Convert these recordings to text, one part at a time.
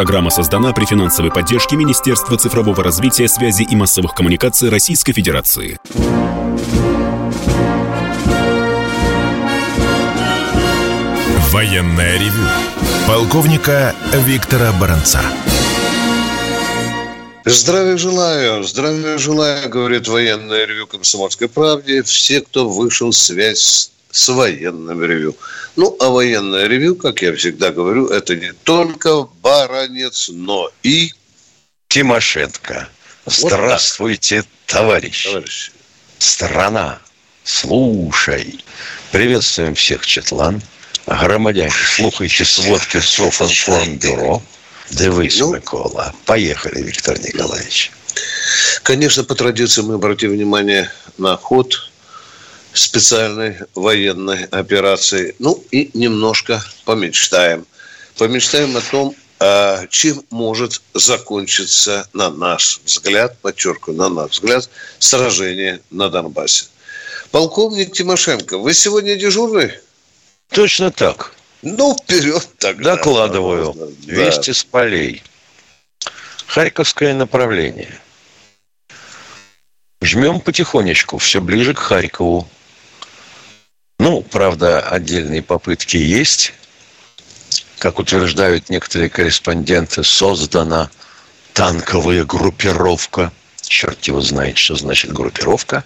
Программа создана при финансовой поддержке Министерства цифрового развития, связи и массовых коммуникаций Российской Федерации. Военная ревю. Полковника Виктора Баранца. Здравия желаю, здравия желаю, говорит военное ревю Комсомольской правде. Все, кто вышел связь с военным ревю. Ну, а военное ревю, как я всегда говорю, это не только Баранец, но и... Тимошенко. Здравствуйте, вот товарищ. товарищ. Страна, слушай. Приветствуем всех, Четлан. Громадяне, слухайте сводки Софинформбюро. Дивись, ну, Микола. Поехали, Виктор Николаевич. Конечно, по традиции мы обратим внимание на ход специальной военной операции. Ну и немножко помечтаем. Помечтаем о том, а, чем может закончиться, на наш взгляд, подчеркиваю, на наш взгляд, сражение на Донбассе. Полковник Тимошенко, вы сегодня дежурный? Точно так. Ну, вперед тогда. Докладываю. Да. Вести с полей. Харьковское направление. Жмем потихонечку, все ближе к Харькову. Ну, правда, отдельные попытки есть. Как утверждают некоторые корреспонденты, создана танковая группировка. Черт его знает, что значит группировка.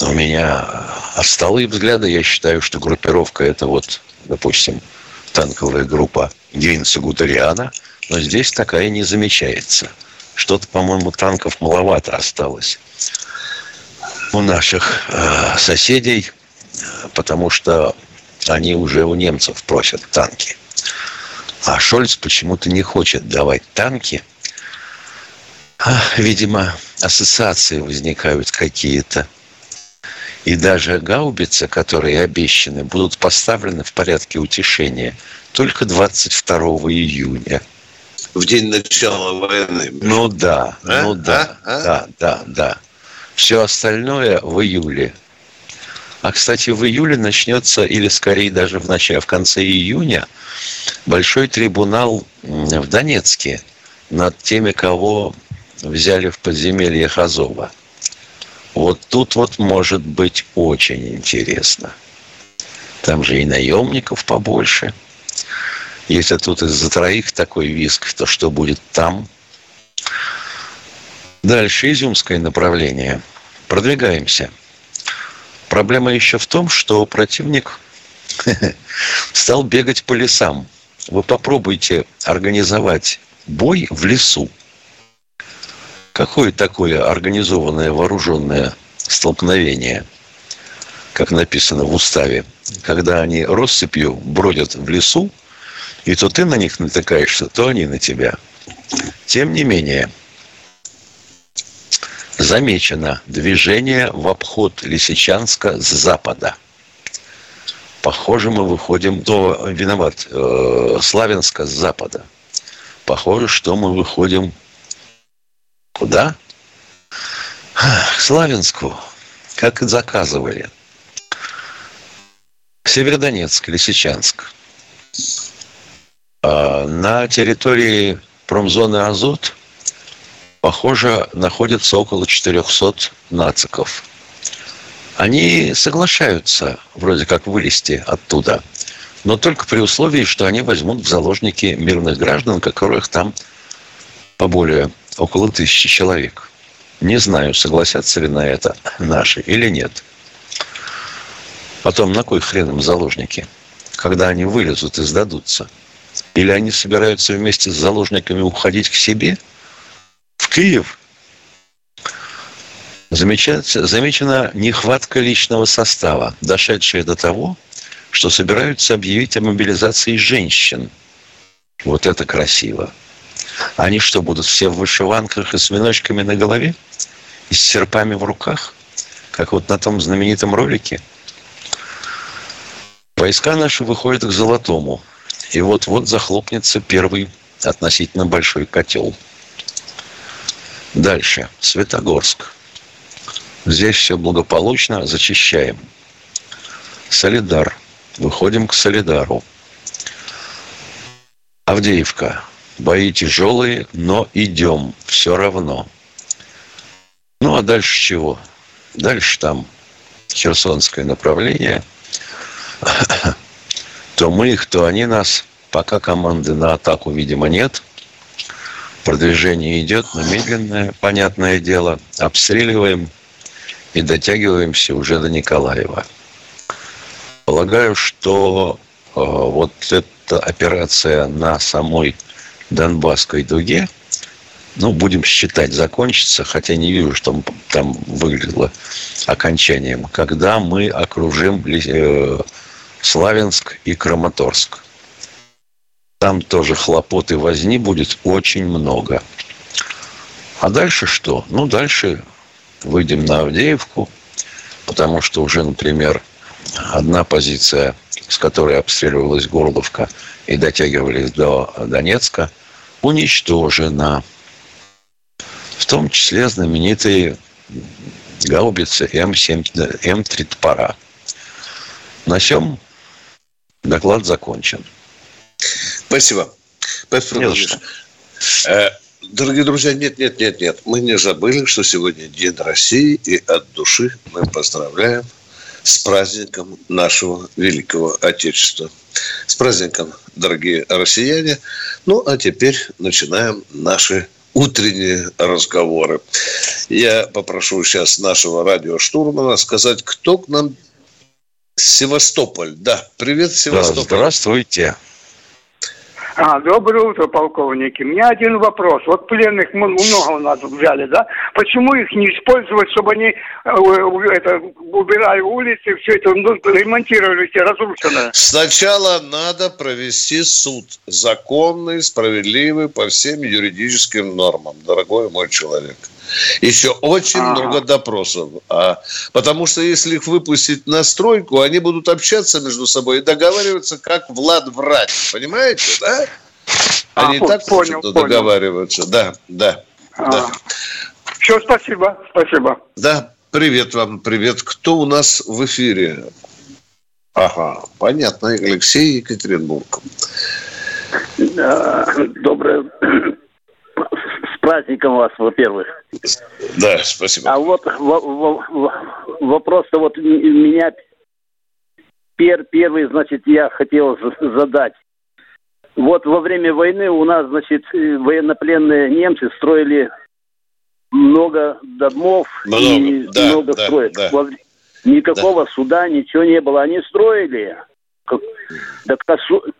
У меня осталые взгляды. Я считаю, что группировка – это вот, допустим, танковая группа Гейнса Гутариана. Но здесь такая не замечается. Что-то, по-моему, танков маловато осталось у наших э, соседей потому что они уже у немцев просят танки. А Шольц почему-то не хочет давать танки. А, видимо, ассоциации возникают какие-то. И даже гаубицы, которые обещаны, будут поставлены в порядке утешения только 22 июня. В день начала войны. Ну да, а? ну да, а? А? да, да, да. Все остальное в июле а, кстати, в июле начнется, или скорее даже в начале, в конце июня, большой трибунал в Донецке над теми, кого взяли в подземельях Азова. Вот тут вот может быть очень интересно. Там же и наемников побольше. Если тут из-за троих такой виск, то что будет там? Дальше изюмское направление. Продвигаемся. Проблема еще в том, что противник стал бегать по лесам. Вы попробуйте организовать бой в лесу. Какое такое организованное вооруженное столкновение, как написано в уставе, когда они россыпью бродят в лесу, и то ты на них натыкаешься, то они на тебя. Тем не менее, замечено движение в обход Лисичанска с запада. Похоже, мы выходим, то виноват, э, Славянска с запада. Похоже, что мы выходим куда? К Славянску, как и заказывали. Северодонецк, Лисичанск. А на территории промзоны Азот похоже, находится около 400 нациков. Они соглашаются вроде как вылезти оттуда, но только при условии, что они возьмут в заложники мирных граждан, которых там поболее около тысячи человек. Не знаю, согласятся ли на это наши или нет. Потом, на кой хрен им заложники? Когда они вылезут и сдадутся? Или они собираются вместе с заложниками уходить к себе – Киев замечена нехватка личного состава, дошедшая до того, что собираются объявить о мобилизации женщин. Вот это красиво. Они что, будут все в вышиванках и с веночками на голове? И с серпами в руках? Как вот на том знаменитом ролике? Войска наши выходят к Золотому. И вот-вот захлопнется первый относительно большой котел – Дальше. Светогорск. Здесь все благополучно, зачищаем. Солидар. Выходим к Солидару. Авдеевка. Бои тяжелые, но идем все равно. Ну, а дальше чего? Дальше там Херсонское направление. То мы их, то они нас. Пока команды на атаку, видимо, нет. Продвижение идет, но медленное, понятное дело. Обстреливаем и дотягиваемся уже до Николаева. Полагаю, что э, вот эта операция на самой Донбасской дуге, ну, будем считать, закончится, хотя не вижу, что там выглядело окончанием, когда мы окружим э, Славянск и Краматорск. Там тоже хлопот и возни будет очень много. А дальше что? Ну, дальше выйдем на Авдеевку, потому что уже, например, одна позиция, с которой обстреливалась Горловка и дотягивались до Донецка, уничтожена. В том числе знаменитые гаубицы М7, М3 пара. На чем доклад закончен. Спасибо. Спасибо. Дорогие друзья, нет, нет, нет, нет. Мы не забыли, что сегодня День России, и от души мы поздравляем с праздником нашего великого Отечества. С праздником, дорогие россияне. Ну, а теперь начинаем наши утренние разговоры. Я попрошу сейчас нашего радиоштурмана сказать, кто к нам Севастополь. Да, привет, Севастополь. Да, здравствуйте. А, доброе утро, полковники. У меня один вопрос. Вот пленных много у нас взяли, да? Почему их не использовать, чтобы они э, это, убирали улицы, все это ну, ремонтировали все разрушенное? Сначала надо провести суд. Законный, справедливый по всем юридическим нормам, дорогой мой человек. Еще очень ага. много допросов. А, потому что если их выпустить на стройку, они будут общаться между собой и договариваться, как Влад врать. Понимаете, да? Они а, так понял, понял. договариваются. Да, да, а. да. Все, спасибо, спасибо. Да, привет вам, привет. Кто у нас в эфире? Ага, понятно, Алексей Екатеринбург. Доброе праздником вас, во-первых. Да, спасибо. А вот вопрос-то вот меня пер, первый, значит, я хотел задать. Вот во время войны у нас, значит, военнопленные немцы строили много домов много, и да, много да, строек. Да. Никакого да. суда, ничего не было. Они строили. Так,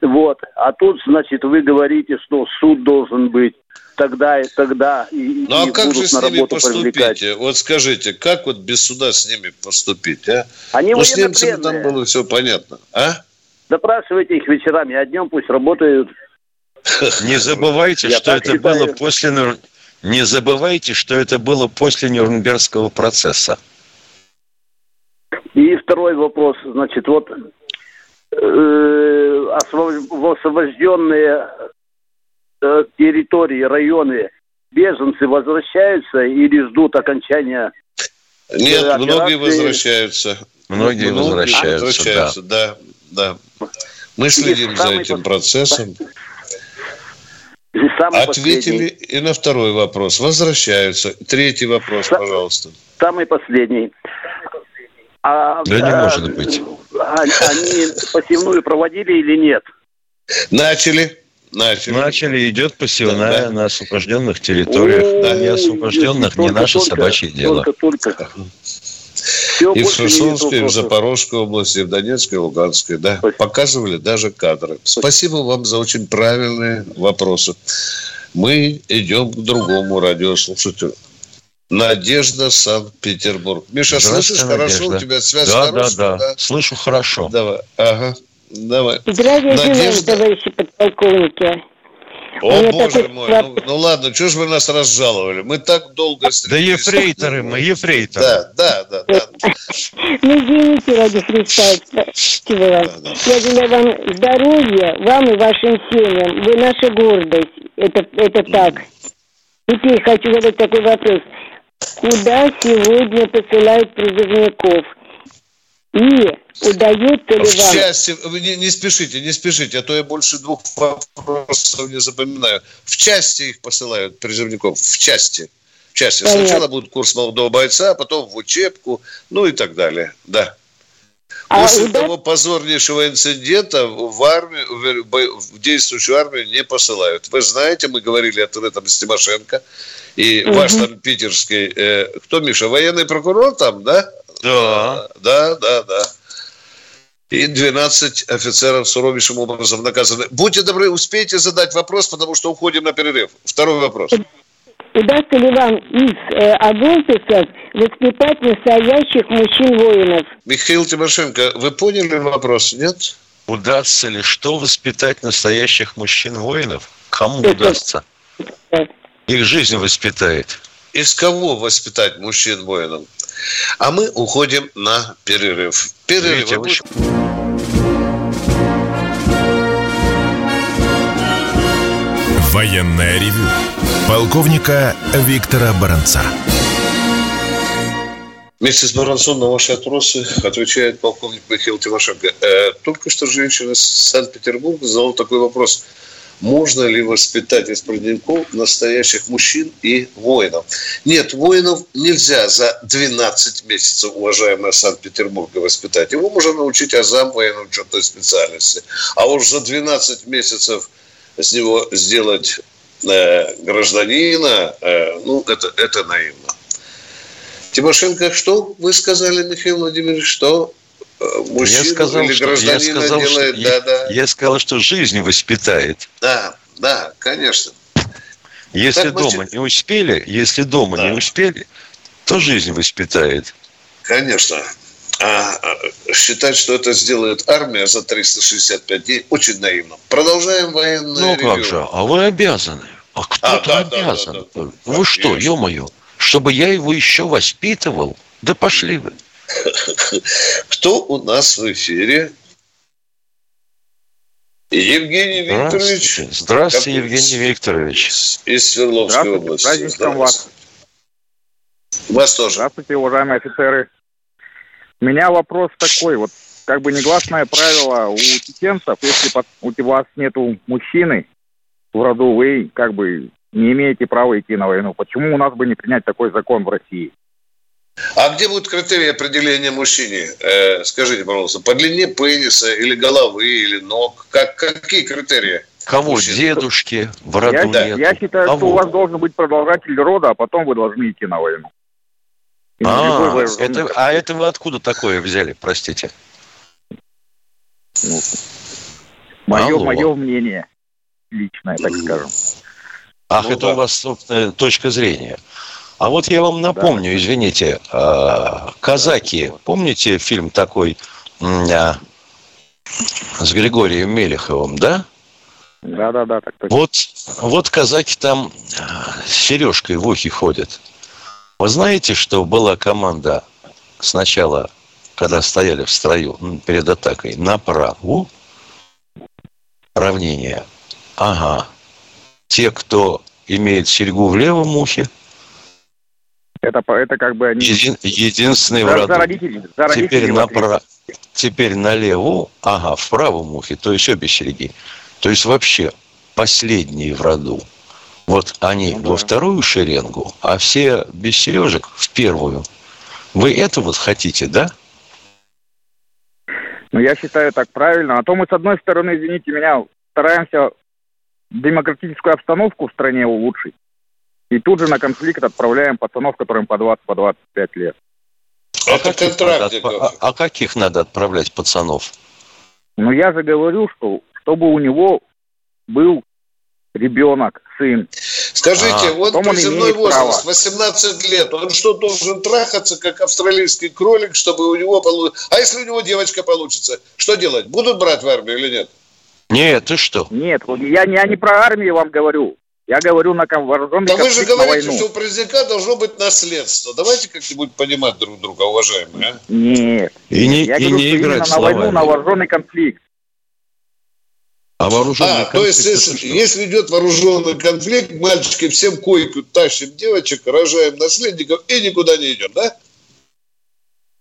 вот. А тут, значит, вы говорите, что суд должен быть тогда и тогда и, ну, а как же с ними поступить? Привлекать. Вот скажите, как вот без суда с ними поступить, а? Они ну, с немцами там было все понятно, а? Допрашивайте их вечерами, а днем пусть работают. Не забывайте, что это было после... Не забывайте, что это было после Нюрнбергского процесса. И второй вопрос, значит, вот освобожденные Э, территории, районы беженцы возвращаются или ждут окончания Нет, операции? многие возвращаются. Многие, многие возвращаются, возвращаются, да. да, да. Мы следим за этим процессом. Ответили последний. и на второй вопрос. Возвращаются. Третий вопрос, С... пожалуйста. Самый последний. А, да а, не может быть. Они посевную проводили или нет? Начали. Начали. Начали, идет посевная да, на освобожденных территориях. Да, не освобожденных, не наше собачье дело. Только, только. И в Херсонской, и в Запорожской области, и в Донецкой, и Луганской, да. Спасибо. Показывали даже кадры. Спасибо вам за очень правильные вопросы. Мы идем к другому радиослушателю. Надежда, Санкт-Петербург. Миша, слышишь Надежда. хорошо? У тебя связь да, хорошая? Да, да, да. Слышу хорошо. Давай. Ага. Давай. Здравия желаю, товарищи подполковники. О, боже такой... мой, ну, ну ладно, что ж вы нас разжаловали? Мы так долго... Да ефрейторы мы, ефрейторы. Да, да, да. да. Ну, извините, ради Христа, спасибо вам. Да, да. Я желаю вам здоровья, вам и вашим семьям. Вы наша гордость. Это, это так. Теперь хочу задать такой вопрос. Куда сегодня посылают призывников? И удается ли вам? части, вы не, не спешите, не спешите, а то я больше двух вопросов не запоминаю. В части их посылают призывников, в части. В части. Понятно. Сначала будет курс молодого бойца, потом в учебку, ну и так далее. Да. А После уда- того позорнейшего инцидента в армию, в действующую армию не посылают. Вы знаете, мы говорили об этом с Тимошенко, и ваш там питерский, э, кто, Миша, военный прокурор там, да? Да. Да, да, да. И 12 офицеров суровейшим образом наказаны. Будьте добры, успейте задать вопрос, потому что уходим на перерыв. Второй вопрос. Удастся ли вам из э, Адонтисов воспитать настоящих мужчин-воинов? Михаил Тимошенко, вы поняли вопрос, нет? Удастся ли что воспитать настоящих мужчин-воинов? Кому Это- удастся? Их жизнь воспитает. Из кого воспитать мужчин-воинов? А мы уходим на перерыв. Перерыв. Видите, вы Военное ревю полковника Виктора Баранца. Вместе с Баранцом на ваши отросы отвечает полковник Михаил Тимошенко. Э, только что женщина из Санкт-Петербурга задала такой вопрос. Можно ли воспитать из продников настоящих мужчин и воинов? Нет, воинов нельзя за 12 месяцев, уважаемая Санкт-Петербурга, воспитать. Его можно научить азам военно-учетной специальности. А уж за 12 месяцев с него сделать э, гражданина, э, ну, это, это наивно. Тимошенко, что вы сказали, Михаил Владимирович, что мужчину я сказал, или что, я гражданина сказал, делает? что, да, я, да, я сказал, что жизнь воспитает. да, да, конечно. Если Так, дома значит- не успели, если дома Да. не успели, то жизнь воспитает. Конечно. А а, считать, что это сделает армия за 365 дней, очень наивно. Продолжаем военное Ну ревью. как же, а вы обязаны. А кто А, да, да, обязан? да, да, да. Вы что, Конечно. ё-моё, чтобы я его еще воспитывал? Да пошли вы. Кто у нас в эфире? Евгений Викторович. Здравствуйте, Здравствуйте, Как- Евгений Викторович. Из Свердловской Здравствуйте, области. с праздничком вас. Вас тоже. Здравствуйте, уважаемые офицеры. У меня вопрос такой, вот как бы негласное правило у чеченцев, если у вас нету мужчины в роду, вы как бы не имеете права идти на войну. Почему у нас бы не принять такой закон в России? А где будут критерии определения мужчине? Э, скажите, пожалуйста, по длине пениса или головы, или ног? Как, какие критерии? Кого? Мужчин. Дедушки в роду Я, нету. я считаю, что Кого? у вас должен быть продолжатель рода, а потом вы должны идти на войну. И А, вооруженный это, а это вы откуда такое взяли, простите? мое, Алло. мое мнение личное, так скажем. Ах, Ну это да. у вас собственная точка зрения. А вот я вам напомню, извините, а, казаки, помните фильм такой а, с Григорием Мелеховым, да? Да-да-да, так точно. Вот, вот казаки там а, с сережкой в ухе ходят. Вы знаете, что была команда сначала, когда стояли в строю перед атакой, направо равнение. Ага. Те, кто имеет серьгу в левом ухе, Это, это как бы они... един- единственный За, роду. за родителей, за родителей Теперь, направо, теперь налево, ага, в правом ухе, то есть обе серьги. То есть вообще последние в роду. Вот они Ну да. во вторую шеренгу, а все без сережек в первую. Вы это вот хотите, да? Ну, я считаю так правильно. А то мы, с одной стороны, извините меня, стараемся демократическую обстановку в стране улучшить. И тут же на конфликт отправляем пацанов, которым по 20, по 25 лет. Это каких контракт. надо а, а каких надо отправлять пацанов? Но я же говорю, что чтобы у него был ребенок, сын. Скажите, А, вот приземной возраст, право. 18 лет, он что, должен трахаться, как австралийский кролик, чтобы у него получилось? А если у него девочка получится, что делать? Будут брать в армию или нет? Нет, ты что? Нет, я, я не про армию вам говорю. Я говорю на вооруженный Да вы же конфликт говорите, войну. что у президента должно быть наследство. Давайте как-нибудь понимать друг друга, уважаемые. а? Нет. И не, я и говорю, не что играть именно на войну, словами. на вооруженный конфликт. А вооруженный А, то есть, конфликт если, что? если идет вооруженный конфликт, мальчики всем койку тащим девочек, рожаем наследников и никуда не идем, да?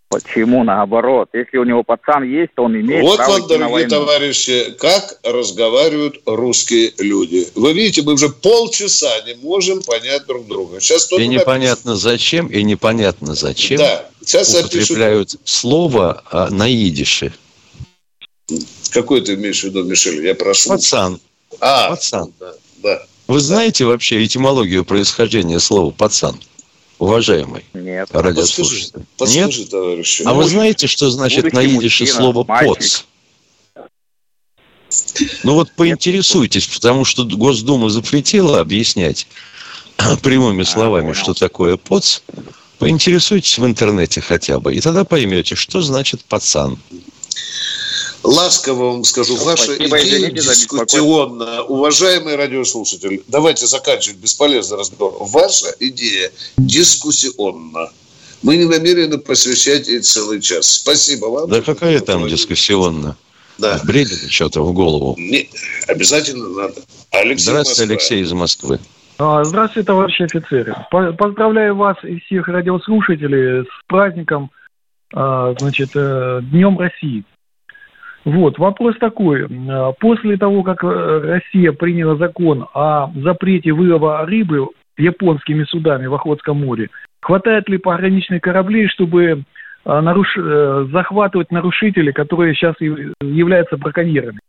Почему наоборот? Если у него пацан есть, то он имеет вот право вам, на дорогие войну. товарищи, как разговаривают русские люди. Вы видите, мы уже полчаса не можем понять друг друга. Сейчас И непонятно зачем, и непонятно зачем Да, сейчас употребляют слово а, на идише. Какой ты имеешь в виду, Мишель? Я прошу. Пацан. А, Пацан. да, да. Вы знаете вообще этимологию происхождения слова «пацан», уважаемый Нет. радиослушатель? Подскажи, Нет? подскажи, товарищи. А вы знаете, что значит на идише слово. «поц»? Ну вот поинтересуйтесь, потому что Госдума запретила объяснять прямыми словами, понял. что такое «поц». Поинтересуйтесь в интернете хотя бы, и тогда поймете, что значит «пацан». Ласково вам скажу, ваша спасибо, идея дискуссионная. Уважаемый радиослушатель, давайте заканчивать бесполезный разговор. Ваша идея дискуссионна. Мы не намерены посвящать ей целый час. Спасибо вам. Да какая там дискуссионная? Да. Бредит что-то в голову. Не, обязательно надо. Алексей Здравствуйте, Москва. Алексей из Москвы. А, Здравствуйте, товарищи офицеры. По- Поздравляю вас и всех радиослушателей с праздником, а, значит, э, Днем России. Вот, вопрос такой. А, После того, как э, Россия приняла закон о запрете вылова рыбы японскими судами в Охотском море, хватает ли пограничных кораблей, чтобы а, наруш- э, захватывать нарушителей, которые сейчас являются браконьерами?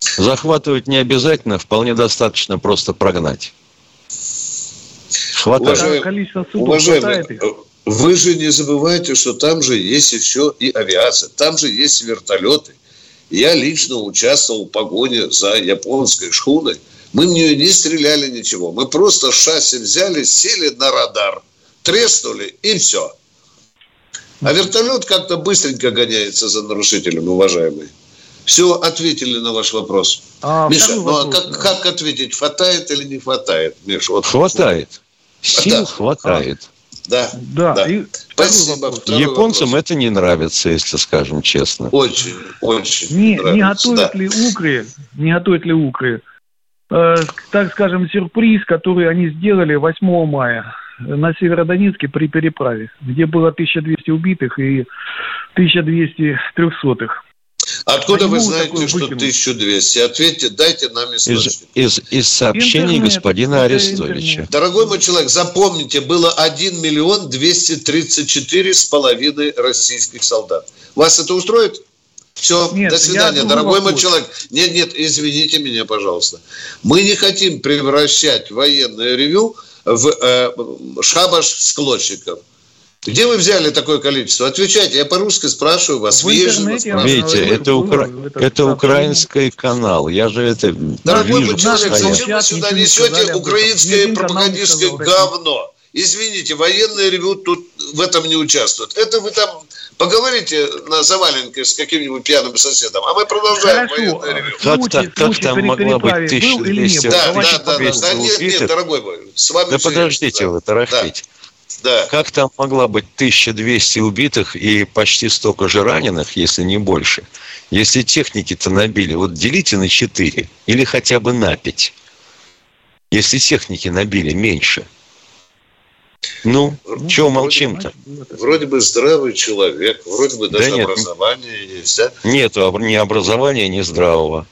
Захватывать не обязательно, вполне достаточно просто прогнать. Хватает. Уважаемый- количество судов Уважаемый, хватает их? Вы же не забывайте, что там же есть еще и авиация, там же есть вертолеты. Я лично участвовал в погоне за японской шхуной. Мы в нее не стреляли ничего. Мы просто шасси взяли, сели на радар, треснули и все. А вертолет как-то быстренько гоняется за нарушителем, уважаемый. Все, ответили на ваш вопрос. А, Миша, ну а как, как ответить, хватает или не хватает? Миш, вот. Хватает. Сил Да. хватает. Да, Да, да. и Спасибо. Японцам вопрос. это не нравится, если скажем честно. Очень, очень Не, не готовят да. ли укры, не готовят ли укры, э, так скажем, сюрприз, который они сделали 8 мая на Северодонецке при переправе, где было 1200 убитых и 1200 трехсотых. Откуда Они вы знаете, что выкинуть? 1200? Ответьте, дайте нам Из, источник. из, из сообщений Интернет, господина Арестовича. интернет. Дорогой мой человек, запомните, было 1 миллион 234 с половиной российских солдат. Вас это устроит? Все, Нет, до свидания, дорогой мой человек. Нет, нет, извините меня, пожалуйста. Мы не хотим превращать военное ревю в э, шабаш склочников. Где вы взяли такое количество? Отвечайте, я по-русски спрашиваю вас, В интернете. Видите, это, укра- это украинский канал. Я же это Дорогой вижу мой человек, зачем вы сюда несете. Ни украинское пропагандистское говно? Извините, военные ревю тут в этом не участвуют. Это вы там поговорите на заваленке с каким-нибудь пьяным соседом, а мы продолжаем Хорошо. военное ревю. Как так- как там могла быть переправе был или не 1200? был? Да, да, да, да, да, нет, нет, дорогой мой, с вами Да подождите вы, тарахтеть. Да, Как там могла быть 1200 убитых и почти столько же раненых, если не больше? Если техники-то набили, вот делите на 4 или хотя бы на 5. Если техники набили меньше. Ну, чего молчим-то? вроде бы здравый человек, вроде бы Да даже нет. образование есть, да? Нету об- ни образования, ни здравого.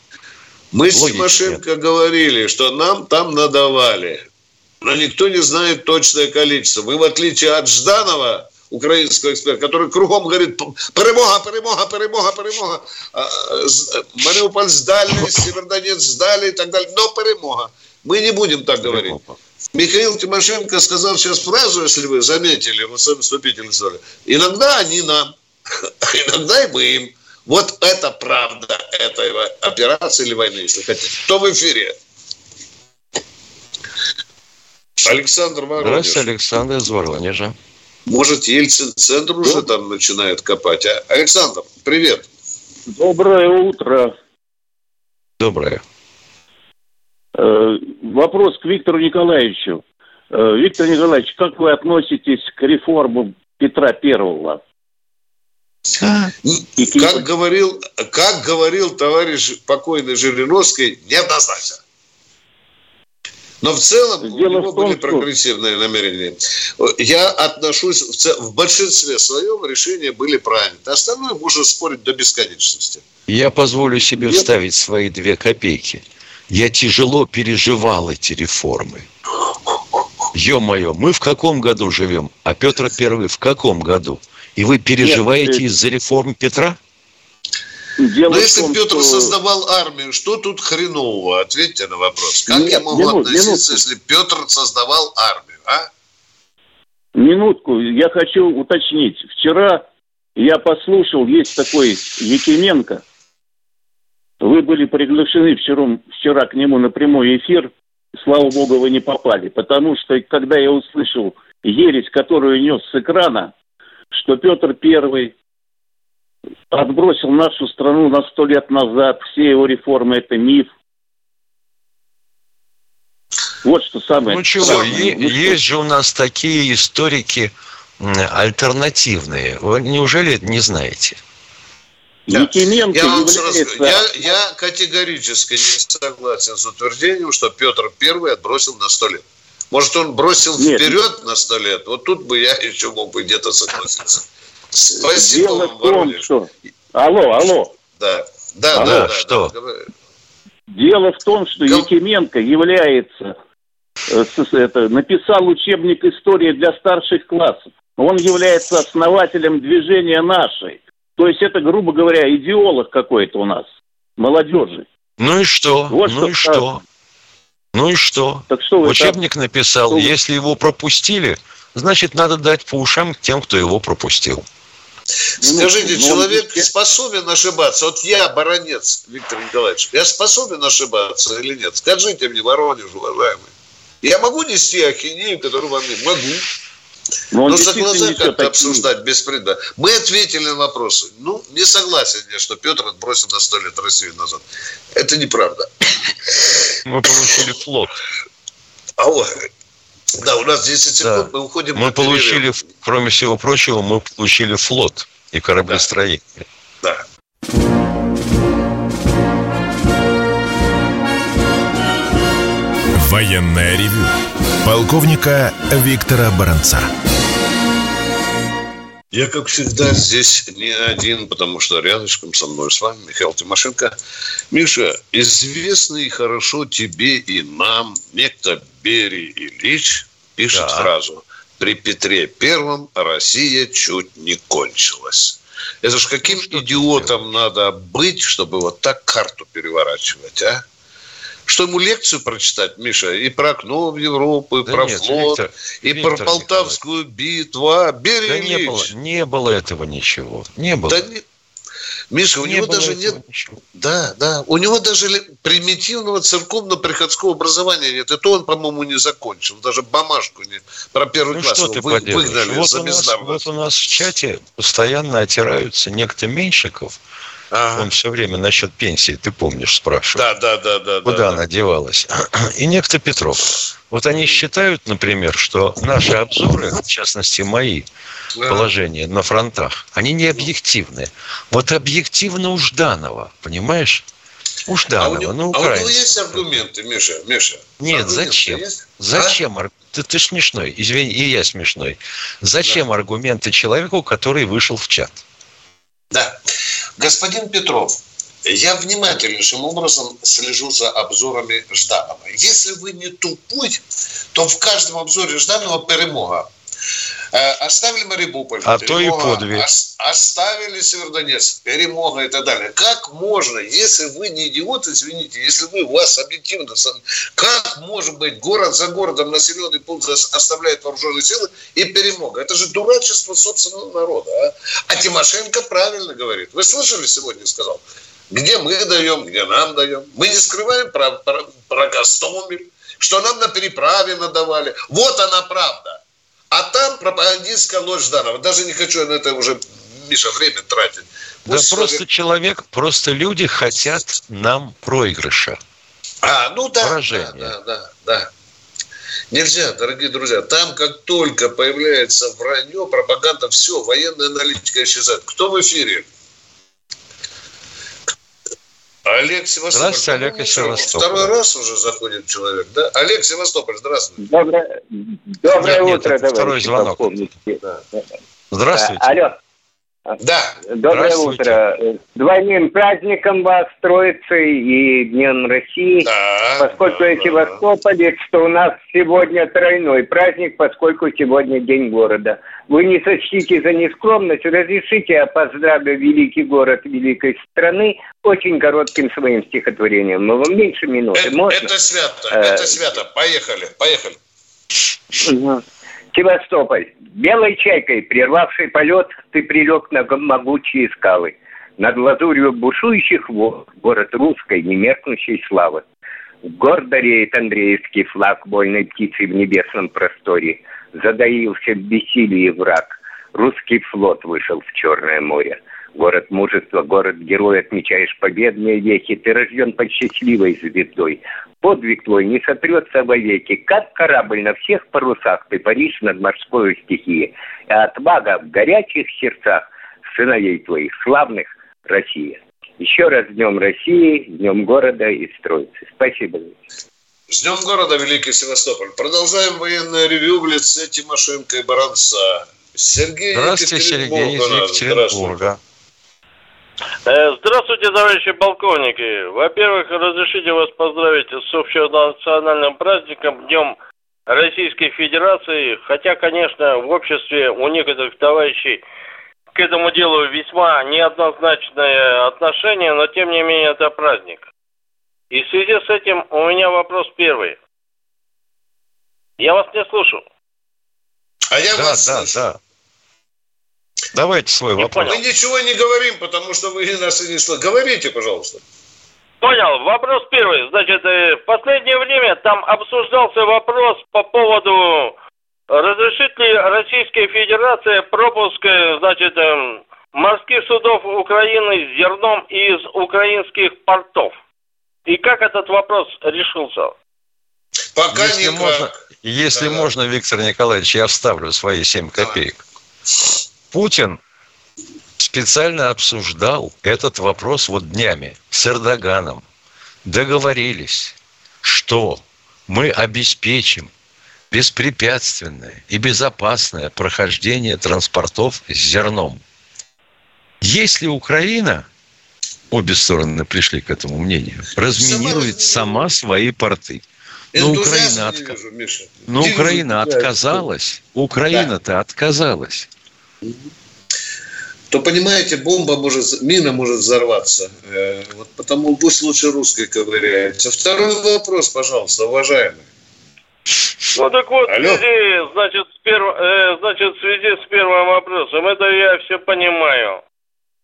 Мы с Логики Тимошенко говорили, что нам там надавали. Но никто не знает точное количество. Мы, в отличие от Жданова, украинского эксперта, который кругом говорит «перемога, перемога, перемога, перемога». А, Мариуполь сдали, Севердонец сдали и так далее. Но перемога. Мы не будем так говорить. Михаил Тимошенко сказал сейчас фразу, если вы заметили, вот сами вступительные слове. Иногда они нам, иногда и мы им. Вот это правда этой операции или войны, если хотите. Кто в эфире? Александр Воронеж. Здравствуйте, Александр из Воронежа. Может, Ельцин-центр уже там начинает копать? А? Александр, привет. Доброе утро. Доброе. Э, Вопрос к Виктору Николаевичу. Э, Виктор Николаевич, как вы относитесь к реформам Петра Первого? Как говорил, как говорил товарищ покойный Жириновский, неоднозначно. Но в целом Дело у него том, были прогрессивные что... намерения. Я отношусь, в, цел... в большинстве своем решения были правильные. Остальное можно спорить до бесконечности. Я позволю себе Я... вставить свои две копейки. Я тяжело переживал эти реформы. Ё-моё, мы в каком году живем? А Петр Первый в каком году? И вы переживаете Нет, из-за реформ Петра? Дело Но если том, Петр что... создавал армию, что тут хренового? Ответьте на вопрос. Как Нет, я могу минут, относиться, минутку. если Петр создавал армию, а? Минутку, я хочу уточнить. Вчера я послушал, есть такой Якименко. Вы были приглашены вчера, вчера к нему на прямой эфир. Слава богу, вы не попали. Потому что, когда я услышал ересь, которую нес с экрана, что Петр Первый отбросил нашу страну на сто лет назад. Все его реформы – это миф. Вот что самое. Ну чего, ну, есть же у нас такие историки альтернативные. Вы неужели не знаете? Я, я, вам сразу, я, я категорически не согласен с утверждением, что Петр Первый отбросил на сто лет. Может, он бросил Нет. вперед на сто лет? Вот тут бы я еще мог бы где-то согласиться. Спасибо Дело вам, в том, что... Алло, алло. Да, да, алло, да. Что? Да, Дело в том, что Ком... Якименко является, э, это, написал учебник истории для старших классов. Он является основателем движения нашей. То есть это, грубо говоря, идеолог какой-то у нас, молодежи. Ну и что? Вот ну что и что? Ну и что? Так что Учебник там... написал. Что... Если его пропустили, значит, надо дать по ушам тем, кто его пропустил. Скажите, ну, человек ну, способен ошибаться? Вот я, баронец Виктор Николаевич, я способен ошибаться или нет? Скажите мне, Воронеж, уважаемый. Я могу нести ахинею, которую вам не могу. Но, Но за глаза как-то обсуждать беспредельно. Мы ответили на вопросы. Ну, не согласен я, что Петр отбросил на сто лет Россию назад. Это неправда. Мы получили флот. А да, у нас 10 секунд, да. мы уходим Мы получили, кроме всего прочего, мы получили флот и кораблестроение. Да. Военная ревю. Полковника Виктора Баранца. Я, как всегда, здесь не один, потому что рядышком со мной с вами Михаил Тимошенко. Миша, известный хорошо тебе и нам некто Берий Ильич пишет да. фразу «При Петре Первом Россия чуть не кончилась». Это ж каким ну, идиотом надо быть, чтобы вот так карту переворачивать, а? Что ему лекцию прочитать, Миша, и про окно в Европу, и да про нет, флот, Виктор, и Виктор про Полтавскую Николаевич. битву, а? Бери да не было, не было этого ничего, не было. Да не, Миша, у не него даже нет... Ничего. Да, да. У него даже примитивного церковно-приходского образования нет. И то он, по-моему, не закончил. Даже бумажку не... про первый ну, класс что ты вы... выгнали вот за у, нас, вот у нас в чате постоянно отираются некто Меньшиков. Ага. Он все время насчет пенсии, ты помнишь, спрашивал. Да, да, да, да. Куда да, она да. девалась? И некто Петров. Вот они считают, например, что наши обзоры, в частности мои, положения на фронтах, они не объективны. Вот объективно у Жданова, понимаешь? У Жданова, а у него, ну, А у него есть аргументы, Миша? Миша Нет, зачем? Есть? Зачем? А? Ты, ты смешной, извини, и я смешной. Зачем да. аргументы человеку, который вышел в чат? Да. Господин Петров, я внимательнейшим образом слежу за обзорами Жданова. Если вы не тупой, то в каждом обзоре Жданова перемога. Э, оставили Мариуполь. А то и подвиг. Оставили Северодонецк, перемога и так далее. Как можно, если вы не идиот, извините, если вы, у вас объективно, как может быть город за городом населенный пункт оставляет вооруженные силы и перемога? Это же дурачество собственного народа. А, а Тимошенко правильно говорит. Вы слышали сегодня, сказал? Где мы даем, где нам даем. Мы не скрываем про, про, про Гастомель, что нам на переправе надавали. Вот она правда. А там пропагандистская ложь Жданова. Даже не хочу на это уже, Миша, время тратить. Пусть да человек... просто человек, просто люди хотят нам проигрыша. А, ну да, Поражение. да, да, да, да. Нельзя, дорогие друзья. Там, как только появляется вранье, пропаганда, все, военная аналитика исчезает. Кто в эфире? Олег Севастополь. Здравствуйте, Олег из Севастополя. Второй раз уже заходит человек, да? Олег Севастополь, здравствуйте. Доброе, доброе Нет, нет, утро, это второй звонок. полковники. Здравствуйте. А, Алло. Да. Доброе утро. С двойным праздником вас, Троицей и Днем России. Да. Поскольку да, я да, Севастополец, то у нас сегодня тройной праздник, поскольку сегодня День города. Вы не сочтите за нескромность, разрешите я поздравлю великий город великой страны очень коротким своим стихотворением. Но вам меньше минуты, Это, можно? это свято, Э, это свято. Поехали, поехали. Севастополь. Белой чайкой, прервавший полет, ты прилег на могучие скалы. Над лазурью бушующих вод, город русской, немеркнущей славы. Гордо реет Андреевский флаг вольной птицей в небесном просторе. Задаился в бессилии враг. Русский флот вышел в Черное море. Город мужества, город герой, отмечаешь победные вехи. Ты рожден под счастливой звездой. Подвиг твой не сотрется вовеки. Как корабль на всех парусах ты паришь над морской стихией. И отвага в горячих сердцах сыновей твоих, славных Россия. Еще раз Днем России, Днем города и строицы. Спасибо. С Днем города, Великий Севастополь. Продолжаем военное ревю в лице Тимошенко и Баранца. Сергей Здравствуйте, Сергей из Екатеринбурга. Здравствуйте. Э, Здравствуйте, товарищи полковники. Во-первых, разрешите вас поздравить с общенациональным праздником, Днем Российской Федерации. Хотя, конечно, в обществе у некоторых товарищей к этому делу весьма неоднозначное отношение, но тем не менее это праздник. И в связи с этим у меня вопрос первый. Я вас не слушаю. А я Да, вас да, слышу. да. Давайте свой Не вопрос. понял. Мы ничего не говорим, потому что вы нас не слышите. Говорите, пожалуйста. Понял. Вопрос первый. Значит, э, в последнее время там обсуждался вопрос по поводу разрешит ли Российская Федерация пропуск, э, значит, морских судов Украины с зерном из украинских портов. И как этот вопрос решился? Пока Если никак. можно, если Да. можно, Виктор Николаевич, я вставлю свои 7 копеек. Путин специально обсуждал этот вопрос вот днями с Эрдоганом. Договорились, что мы обеспечим беспрепятственное и безопасное прохождение транспортов с зерном. Если Украина, обе стороны пришли к этому мнению, разминирует сама свои порты. Но Украина, отка- вижу, но Украина отказалась. Украина-то отказалась. То понимаете, бомба может, мина может взорваться. Э, вот потому пусть лучше русской ковыряется. Второй вопрос, пожалуйста, уважаемый. Ну так вот, в связи, значит, с перв- э, значит, в связи с первым вопросом, это я все понимаю.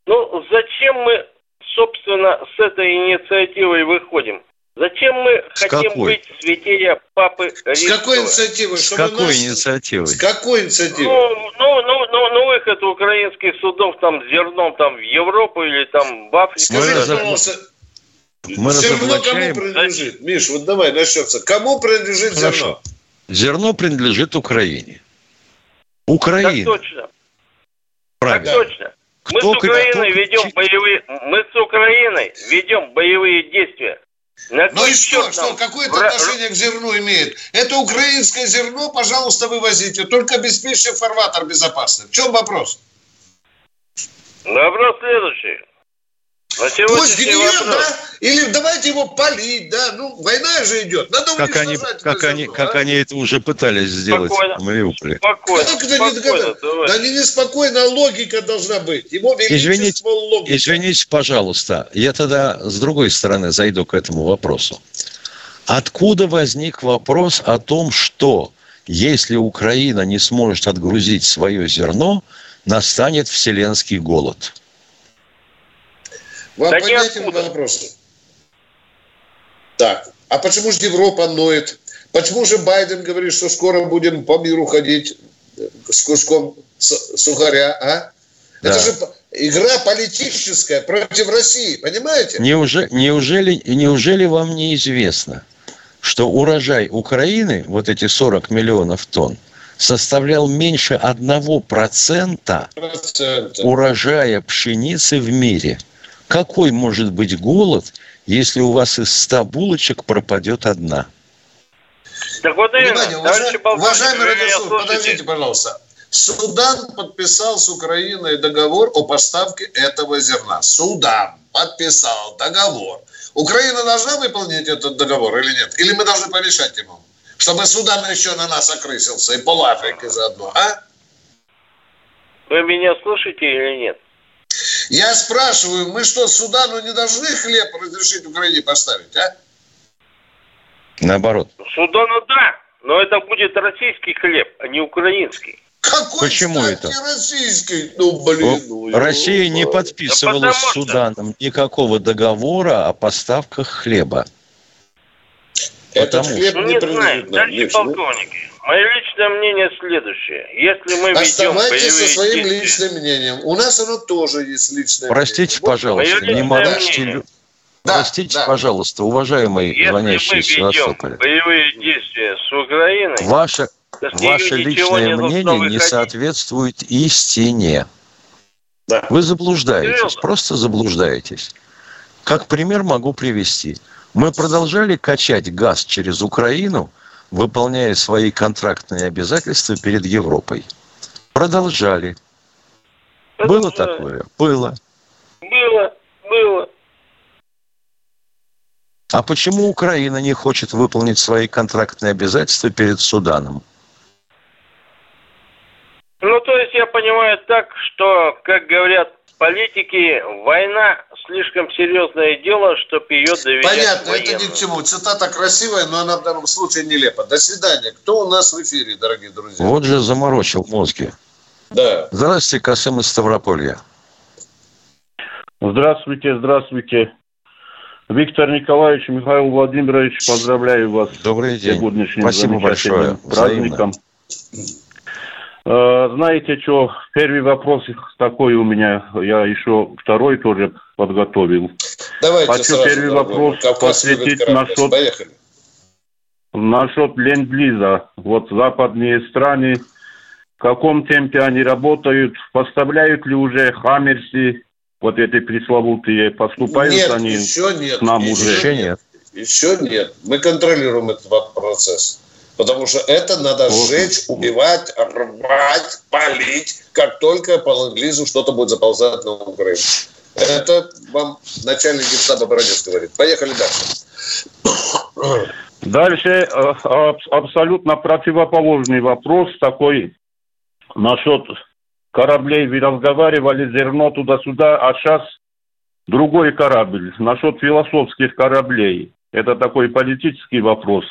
Ну, зачем мы, собственно, с этой инициативой выходим? Зачем мы С хотим какой? быть святее Папы С Римского? какой инициативой? С какой нас- инициативой? С какой инициативой? Ну, ну, ну, ну, ну, выход украинских судов там с зерном там в Европу или там в Африку. Мы Скажи, разоб- пожалуйста, Мы зерно кому принадлежит? Миш, вот давай начнется. Кому принадлежит Хорошо. зерно? Зерно принадлежит Украине. Так Украина. точно, так Правильно. точно. Мы Кто с к- Украиной кто- ведем боевые, мы с Украиной ведем боевые действия. На Ну и что? Что? нам Какое это вра- отношение к зерну имеет? Это украинское зерно, пожалуйста, вывозите. Только обеспечьте фарватер безопасным. В чем вопрос? Вопрос следующий. На Пусть гниет, вопрос. да? Или давайте его полить, да? Ну, война же идет. Надо Как они, как, они, зерно, как а? они это уже пытались сделать Спокойно. в Мариуполе. Спокойно, Как это не спокойно, товарищ. Да не неспокойно, логика должна быть. Его Извините, логика. Извините, пожалуйста, я тогда с другой стороны зайду к этому вопросу. Откуда возник вопрос о том, что если Украина не сможет отгрузить свое зерно, настанет вселенский голод? Вам Да понятен ниоткуда. вопрос? Так, а почему же Европа ноет? Почему же Байден говорит, что скоро будем по миру ходить э, с куском сухаря, а? Да. Это же игра политическая против России, понимаете? Неужели, неужели, неужели вам не известно, что урожай Украины, вот эти 40 миллионов тонн, составлял меньше 1% Процента. урожая пшеницы в мире. Какой может быть голод, если у вас из 100 булочек пропадет одна? Так вот именно, Внимание, уважаемый вы меня радиослушатель, подождите, пожалуйста. Судан подписал с Украиной договор о поставке этого зерна. Судан подписал договор. Украина должна выполнить этот договор или нет? Или мы должны помешать ему? Чтобы Судан еще на нас окрысился и пол Африки заодно, а? Вы меня слушаете или нет? Я спрашиваю, мы что, Судану не должны хлеб разрешить Украине поставить, а? Наоборот. Судану да, но это будет российский хлеб, а не украинский. Какой, Почему это? российский? Ну, блин, ну, Россия не ё-моё. подписывала Да с потому что- Суданом никакого договора о поставках хлеба. Этот Потому хлеб Ну, не не принадлежит знаю, Миш, ну, полковники. Мое личное мнение следующее. Если мы ведем Оставайтесь со боевые своим действия... личным мнением. У нас оно тоже есть личное Простите, мнение. Пожалуйста, не морочьте... Да, Простите, да. пожалуйста, уважаемый Если звонящий из ведем Севастополя. боевые действия с Украиной, Ваше, ваше личное мнение не соответствует истине. Да. Вы заблуждаетесь, Серьезно? просто заблуждаетесь. Как пример могу привести. Мы продолжали качать газ через Украину, выполняя свои контрактные обязательства перед Европой. Продолжали. Было Это, такое? Было. Было, было. А почему Украина не хочет выполнить свои контрактные обязательства перед Суданом? Ну, то есть я понимаю так, что, как говорят политики, война слишком серьезное дело, чтобы ее доверять Понятно, это военным. ни к чему. Цитата красивая, но она в данном случае нелепа. До свидания. Кто у нас в эфире, дорогие друзья? Вот же заморочил мозги. Да. Здравствуйте, Касым из Ставрополья. Здравствуйте, здравствуйте. Виктор Николаевич, Михаил Владимирович, поздравляю вас Добрый день. Спасибо большое. праздником. Э, Знаете что, первый вопрос такой у меня, я еще второй тоже подготовил. Давайте Хочу сразу, первый вопрос Кавказ посвятить насчет- Поехали. Насчет ленд-лиза. Вот западные страны, в каком темпе они работают, поставляют ли уже хаммерси, вот эти пресловутые, поступают Нет, они еще нет. к нам Еще уже? Еще нет. Еще нет. Мы контролируем этот процесс. Потому что это надо Вот. сжечь, убивать, рвать, палить, как только по ленд-лизу что-то будет заползать на Украину. Это вам начальник генштаба Бородец говорит. Поехали дальше. Дальше э, аб- абсолютно противоположный вопрос такой насчет кораблей. Вы разговаривали зерно туда-сюда, а сейчас другой корабль. Насчет философских кораблей. Это такой политический вопрос.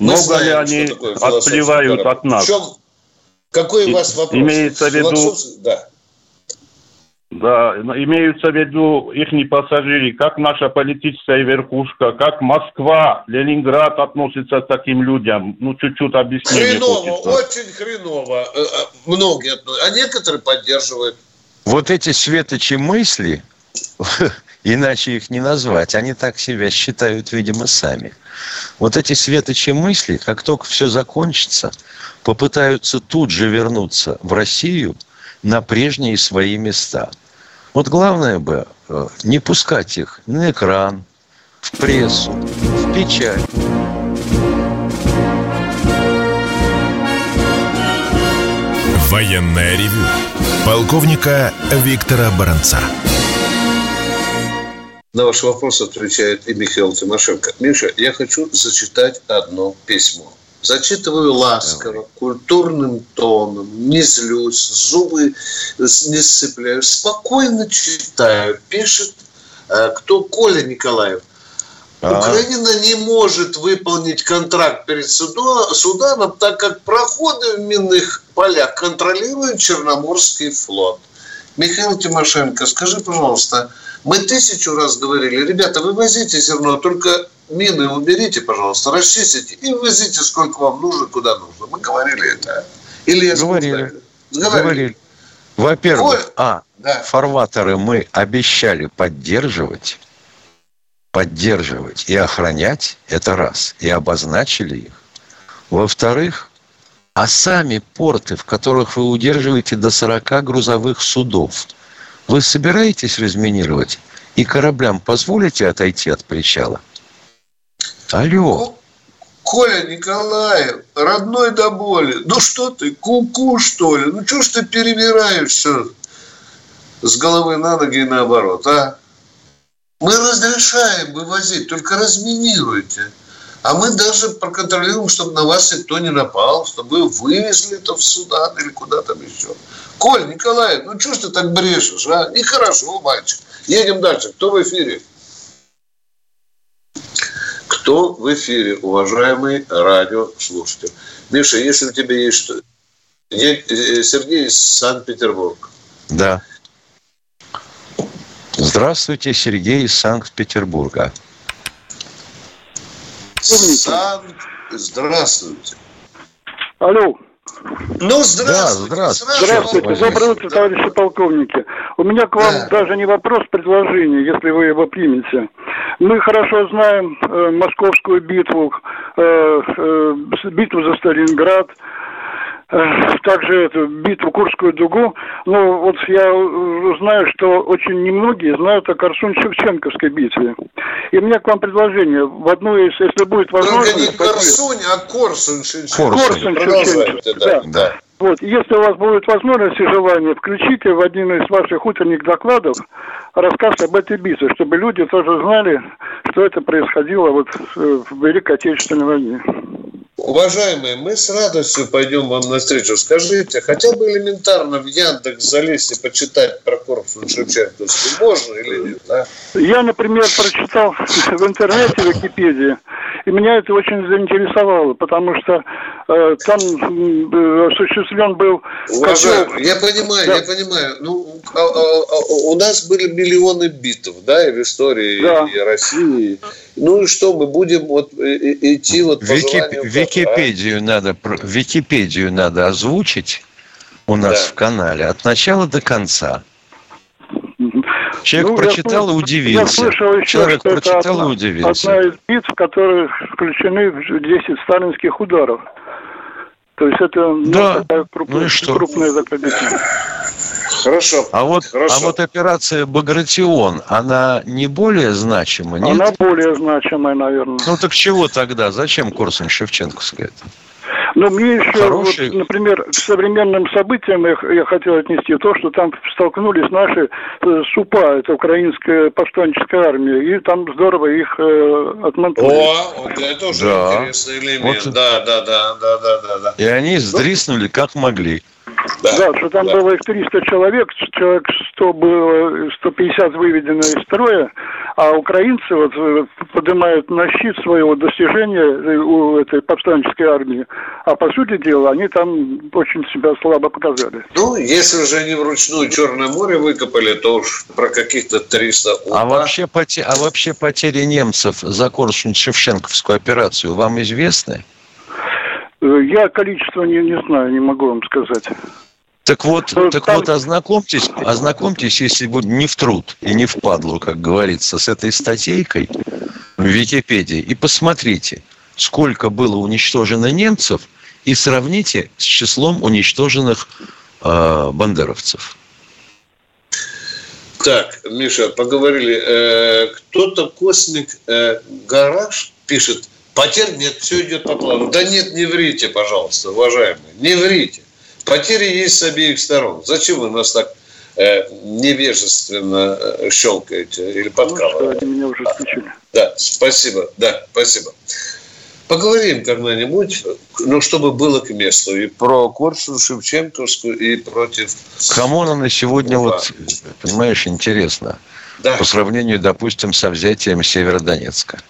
Мы Много знаем, ли они отплевают от нас? В чем? Какой у вас вопрос? имеется в виду- Да. Да, имеются в виду их пассажиры, как наша политическая верхушка, как Москва, Ленинград относятся к таким людям. Ну, чуть-чуть объяснение Хреново, хочется. очень хреново. Э, э, Многие, а некоторые поддерживают. Вот эти светочи мысли, иначе их не назвать, они так себя считают, видимо, сами. Вот эти светочи мысли, как только все закончится, попытаются тут же вернуться в Россию на прежние свои места. Вот главное бы э, не пускать их на экран, в прессу, в печать. Военное ревю полковника Виктора Баранца. На ваш вопрос отвечает и Михаил Тимошенко. Миша, я хочу зачитать одно письмо. Зачитываю ласково, культурным тоном, не злюсь, зубы не сцепляю, спокойно читаю. Пишет э, кто? Коля Николаев. А, Украина не может выполнить контракт перед Судо- Суданом, так как проходы в минных полях контролирует Черноморский флот. Михаил Тимошенко, скажи, пожалуйста, мы тысячу раз говорили, ребята, вывозите зерно, только мины уберите, пожалуйста, расчистите и вывозите сколько вам нужно, куда нужно. Мы говорили это. Или я Говорили. Говорили. Говорили. Во-первых, Коль, а, Да. фарватеры мы обещали поддерживать, поддерживать и охранять, это раз, и обозначили их. Во-вторых, а сами порты, в которых вы удерживаете до 40 грузовых судов, вы собираетесь разминировать И кораблям позволите отойти от причала? Алло. Коля Николаев, родной до боли. Ну что ты, куку -ку, что ли? Ну что ж ты перемираешь все с головы на ноги и наоборот, а? Мы разрешаем вывозить, только разминируйте. А мы даже проконтролируем, чтобы на вас никто не напал, чтобы вы вывезли это в Судан или куда там еще. Коль, Николаев, ну что ж ты так брешешь, а? Нехорошо, мальчик. Едем дальше. Кто в эфире? Кто в эфире, уважаемый радиослушатель? Миша, если у тебя есть что... Э, Сергей из Санкт-Петербурга. Да. Здравствуйте, Сергей из Санкт-Петербурга. Санкт... Здравствуйте. Алло. Ну, здравствуйте. Да, здравствуйте. Здравствуйте. Доброе утро, товарищи полковники. У меня к вам да. даже не вопрос, предложение, если вы его примете. Мы хорошо знаем э, московскую битву, э, э, битву за Сталинград, Э, также эту битву Курскую дугу. Но вот я знаю, что очень немногие знают о Корсунь-Шевченковской битве. И у меня к вам предложение. В одну из, если будет возможность... Только не Корсунь, а Корсунь-Шевченковская. Корсунь-Шевченковская, да. да. Вот, если у вас будет возможность и желание, включите в один из ваших утренних докладов рассказ об этой битве, чтобы люди тоже знали, что это происходило вот э, в Великой Отечественной войне. Уважаемые, мы с радостью пойдем вам навстречу. Скажите, хотя бы элементарно в Яндекс залезть и почитать про корпус Шевченковский можно или нет? А? Я, например, прочитал в интернете, в Википедии, и меня это очень заинтересовало, потому что э, там э, осуществлен был... Уважаемый, я понимаю, да. я понимаю. Ну, а, а, а, у нас были миллионы битв, да, и в истории да. и России. Ну и что, мы будем вот идти вот по Вики, Википедию а? надо, Википедию надо озвучить у нас да. в канале от начала до конца. Человек ну, прочитал я, и удивился. Я слышал еще, Человек что прочитал это одна, и удивился. Одна из битв, в которые включены в 10 сталинских ударов. То есть это ну, да. ну, такая крупная, ну и что? крупная закабительная. Хорошо. А вот, Хорошо. а вот операция Багратион, она не более значима, нет? Она более значимая, наверное. Ну так чего тогда? Зачем Корсунь-Шевченковская? Но мне еще, Хороший... вот, например, к современным событиям я, я хотел отнести то, что там столкнулись наши э, СУПА, это украинская повстанческая армия, и там здорово их э, отмонтировали. О, вот это уже да. интересный элемент. Вот... Да, да, да, да, да, да, да. И они сдриснули как могли. Да, да что там да. было их 300 человек, человек 100 было, 150 выведено из строя, а украинцы вот поднимают на щит своего достижения э, у этой повстанческой армии. А по сути дела, они там очень себя слабо показали. Ну, если уже они вручную Черное море выкопали, то уж про каких-то 300 УПА. А вообще, поте... а вообще потери немцев за Корсунь-Шевченковскую операцию вам известны? Я количество не, не знаю, не могу вам сказать. Так вот, ну, так там... вот ознакомьтесь, ознакомьтесь, если будет не в труд и не в падлу, как говорится, с этой статейкой в Википедии и посмотрите, сколько было уничтожено немцев и сравните с числом уничтоженных э, бандеровцев. Так, Миша, поговорили. Э, кто-то космик э, гараж пишет, потерь нет, все идет по плану. Да нет, не врите, пожалуйста, уважаемые, не врите. Потери есть с обеих сторон. Зачем вы нас так э, невежественно э, щелкаете или подкалываете? Ну, меня уже включили. Да, спасибо, да, спасибо. Поговорим когда-нибудь, ну, чтобы было к месту. И про Корсу Шевченковскую, и против... Кому она на сегодня, ну, вот, понимаешь, интересно. Да. По сравнению, допустим, со взятием Северодонецка.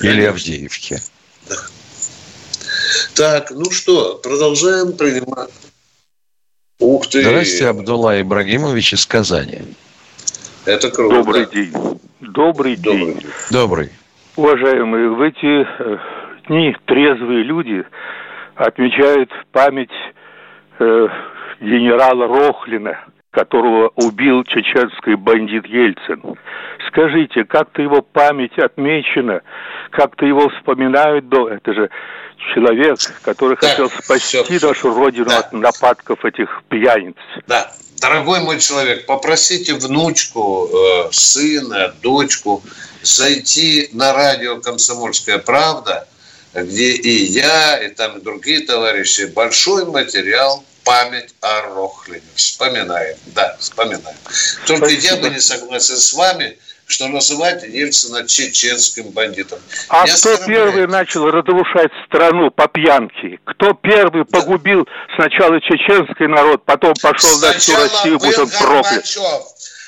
Или Авдеевки. Да. Так, ну что, продолжаем принимать Ух ты! Здравствуйте, Абдулла Ибрагимович из Казани. Это круто. Добрый день. Добрый день. Добрый. Уважаемые, в эти э, дни трезвые люди отмечают память э, генерала Рохлина, которого убил чеченский бандит Ельцин. Скажите, как-то его память отмечена, как-то его вспоминают до... Это же человек, который да, хотел спасти все, нашу родину да. от нападков этих пьяниц. Да, дорогой мой человек, попросите внучку, э, сына, дочку зайти на радио «Комсомольская правда», где и я, и там другие товарищи, большой материал память о Рохлине. Вспоминаем, да, вспоминаем. Только Спасибо. я бы не согласен с вами, что называть Ельцина чеченским бандитом. А я кто первый начал разрушать страну по пьянке? Кто первый погубил сначала чеченский народ, потом пошел сначала на всю Россию, он проклят?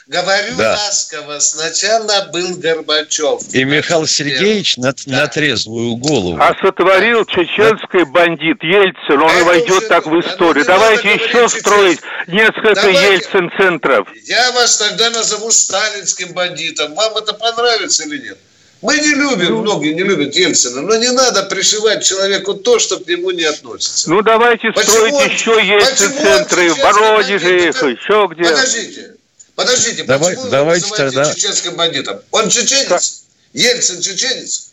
Говорю да. ласково, сначала был Горбачев. И Михаил Сергеевич на, да. на трезвую голову. А сотворил чеченский да. бандит Ельцин, он а и войдет уже, так в историю. Да, Давайте еще строить несколько Ельцин-центров. Я вас тогда назову сталинским бандитом. Вам это понравится или нет? Мы не любим, ну, многие не любят Ельцина, но не надо пришивать человеку то, что к нему не относится. Ну давайте почему строить еще Ельцин-центры в Воронеже, еще где. Подождите, Подождите, Давай, почему давайте вы тогда... чеченским бандитом? Он чеченец? Ельцин чеченец?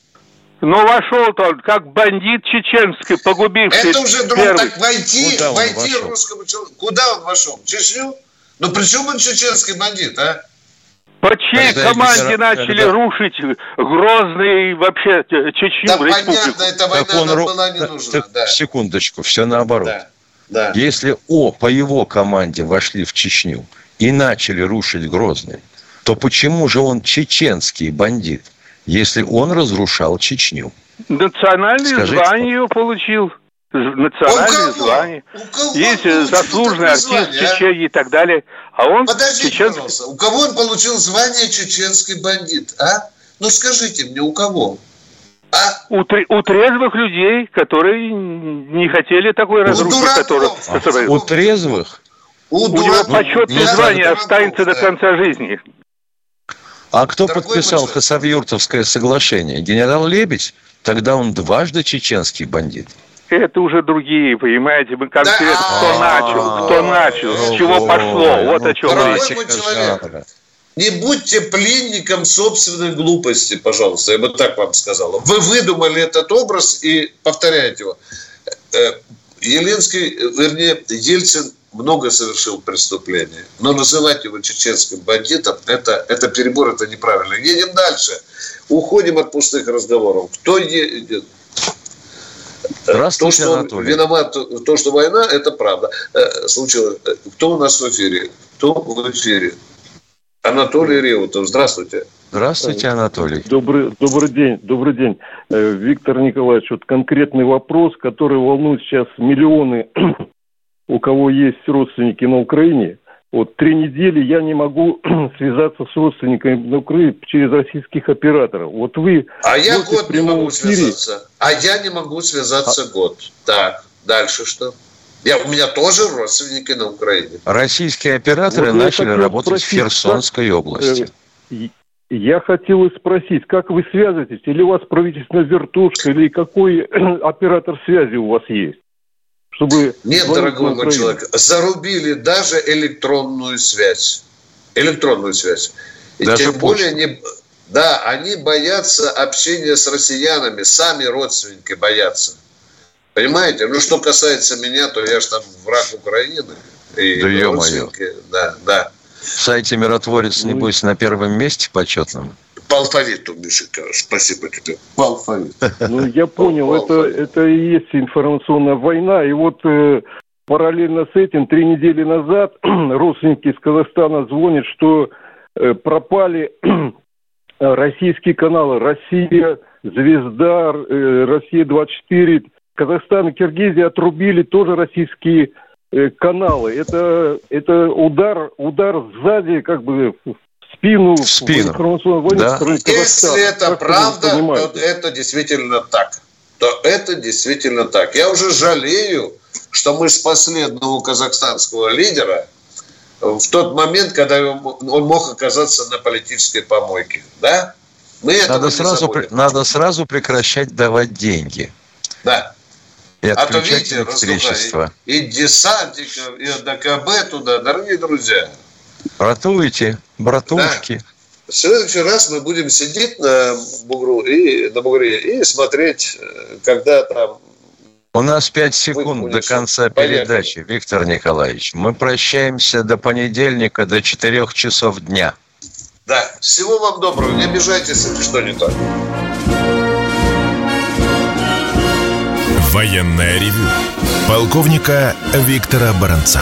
Ну, вошел-то он как бандит чеченский, погубивший Это уже друг, первый. так войти, Куда войти русскому человеку. Куда он вошел? В Чечню? Ну, при чем он чеченский бандит, а? По чьей когда команде генерал... начали когда... рушить Грозный вообще Чечню, да, республику? понятно, эта война так он... нам была не нужна. Так, да. Секундочку, все наоборот. Да. Да. Если О по его команде вошли в Чечню, и начали рушить Грозный, то почему же он чеченский бандит, если он разрушал Чечню? Национальное Скажите, звание получил. Национальное звание. Есть заслуженный артист звание, Чечении а? и так далее. А он Подождите, чеченский... пожалуйста. У кого он получил звание чеченский бандит, а? Ну скажите мне, у кого? А? У, у трезвых людей, которые не хотели такой разрушить. Который... А, у трезвых? У, У него почетное звание останется до конца жизни. А кто Дорогой подписал Хасавюртовское соглашение? Генерал Лебедь? Тогда он дважды чеченский бандит. Это уже другие, понимаете, мы конкретно да. кто начал, кто начал, с чего пошло, вот о чем речь. Не будьте пленником собственной глупости, пожалуйста, я бы так вам сказал. Вы выдумали этот образ и повторяете его. Э, Елинский, вернее, Ельцин много совершил преступлений. Но называть его чеченским бандитом, это, это перебор, это неправильно. Едем дальше. Уходим от пустых разговоров. Кто едет? Здравствуйте, то, что Анатолий. Виноват, то, что война, это правда. Э, случилось. Кто у нас в эфире? Кто в эфире? Анатолий Реутов. Здравствуйте. Здравствуйте, Анатолий. Добрый, добрый день, добрый день. Э, Виктор Николаевич, вот конкретный вопрос, который волнует сейчас миллионы у кого есть родственники на Украине, вот три недели я не могу связаться с родственниками на Украине через российских операторов. Вот вы... А я год не могу эфире... связаться. А я не могу связаться а... год. Так, дальше что? Я, у меня тоже родственники на Украине. Российские операторы вот начали работать спросить, в Херсонской как... области. Э, я хотел спросить, как вы связываетесь? Или у вас правительственная вертушка, или какой оператор связи у вас есть? Чтобы... Нет, дорогой мой человек, зарубили даже электронную связь. Электронную связь. И даже тем почту. более не... Да, они боятся общения с россиянами, сами родственники боятся. Понимаете? Ну, что касается меня, то я же там враг Украины. И да родственники, да, да. В сайте «Миротворец», небось, на первом месте почетном? По алфавиту, Мишенька. Спасибо тебе. По алфавиту. Ну, я понял. это, это и есть информационная война. И вот э, параллельно с этим, три недели назад родственники из Казахстана звонят, что э, пропали российские каналы «Россия», «Звезда», э, «Россия-24». Казахстан и Киргизия отрубили тоже российские э, каналы. Это, это удар, удар сзади, как бы спину, в спину. В да. Если это как правда, то это действительно так. То это действительно так. Я уже жалею, что мы спасли одного казахстанского лидера в тот момент, когда он мог оказаться на политической помойке. Да? Мы надо, сразу, надо сразу прекращать давать деньги. Да. И а то, видите, электричество. И, и десантиков, и ДКБ туда, дорогие друзья. Ратуйте, братушки. Да. В следующий раз мы будем сидеть на бугру и на бугре и смотреть, когда там У нас пять секунд до конца передачи, Виктор Николаевич. Мы прощаемся до понедельника, до четырех часов дня. Да, всего вам доброго. Не обижайтесь, если что не так. Военное ревю полковника Виктора Баранца.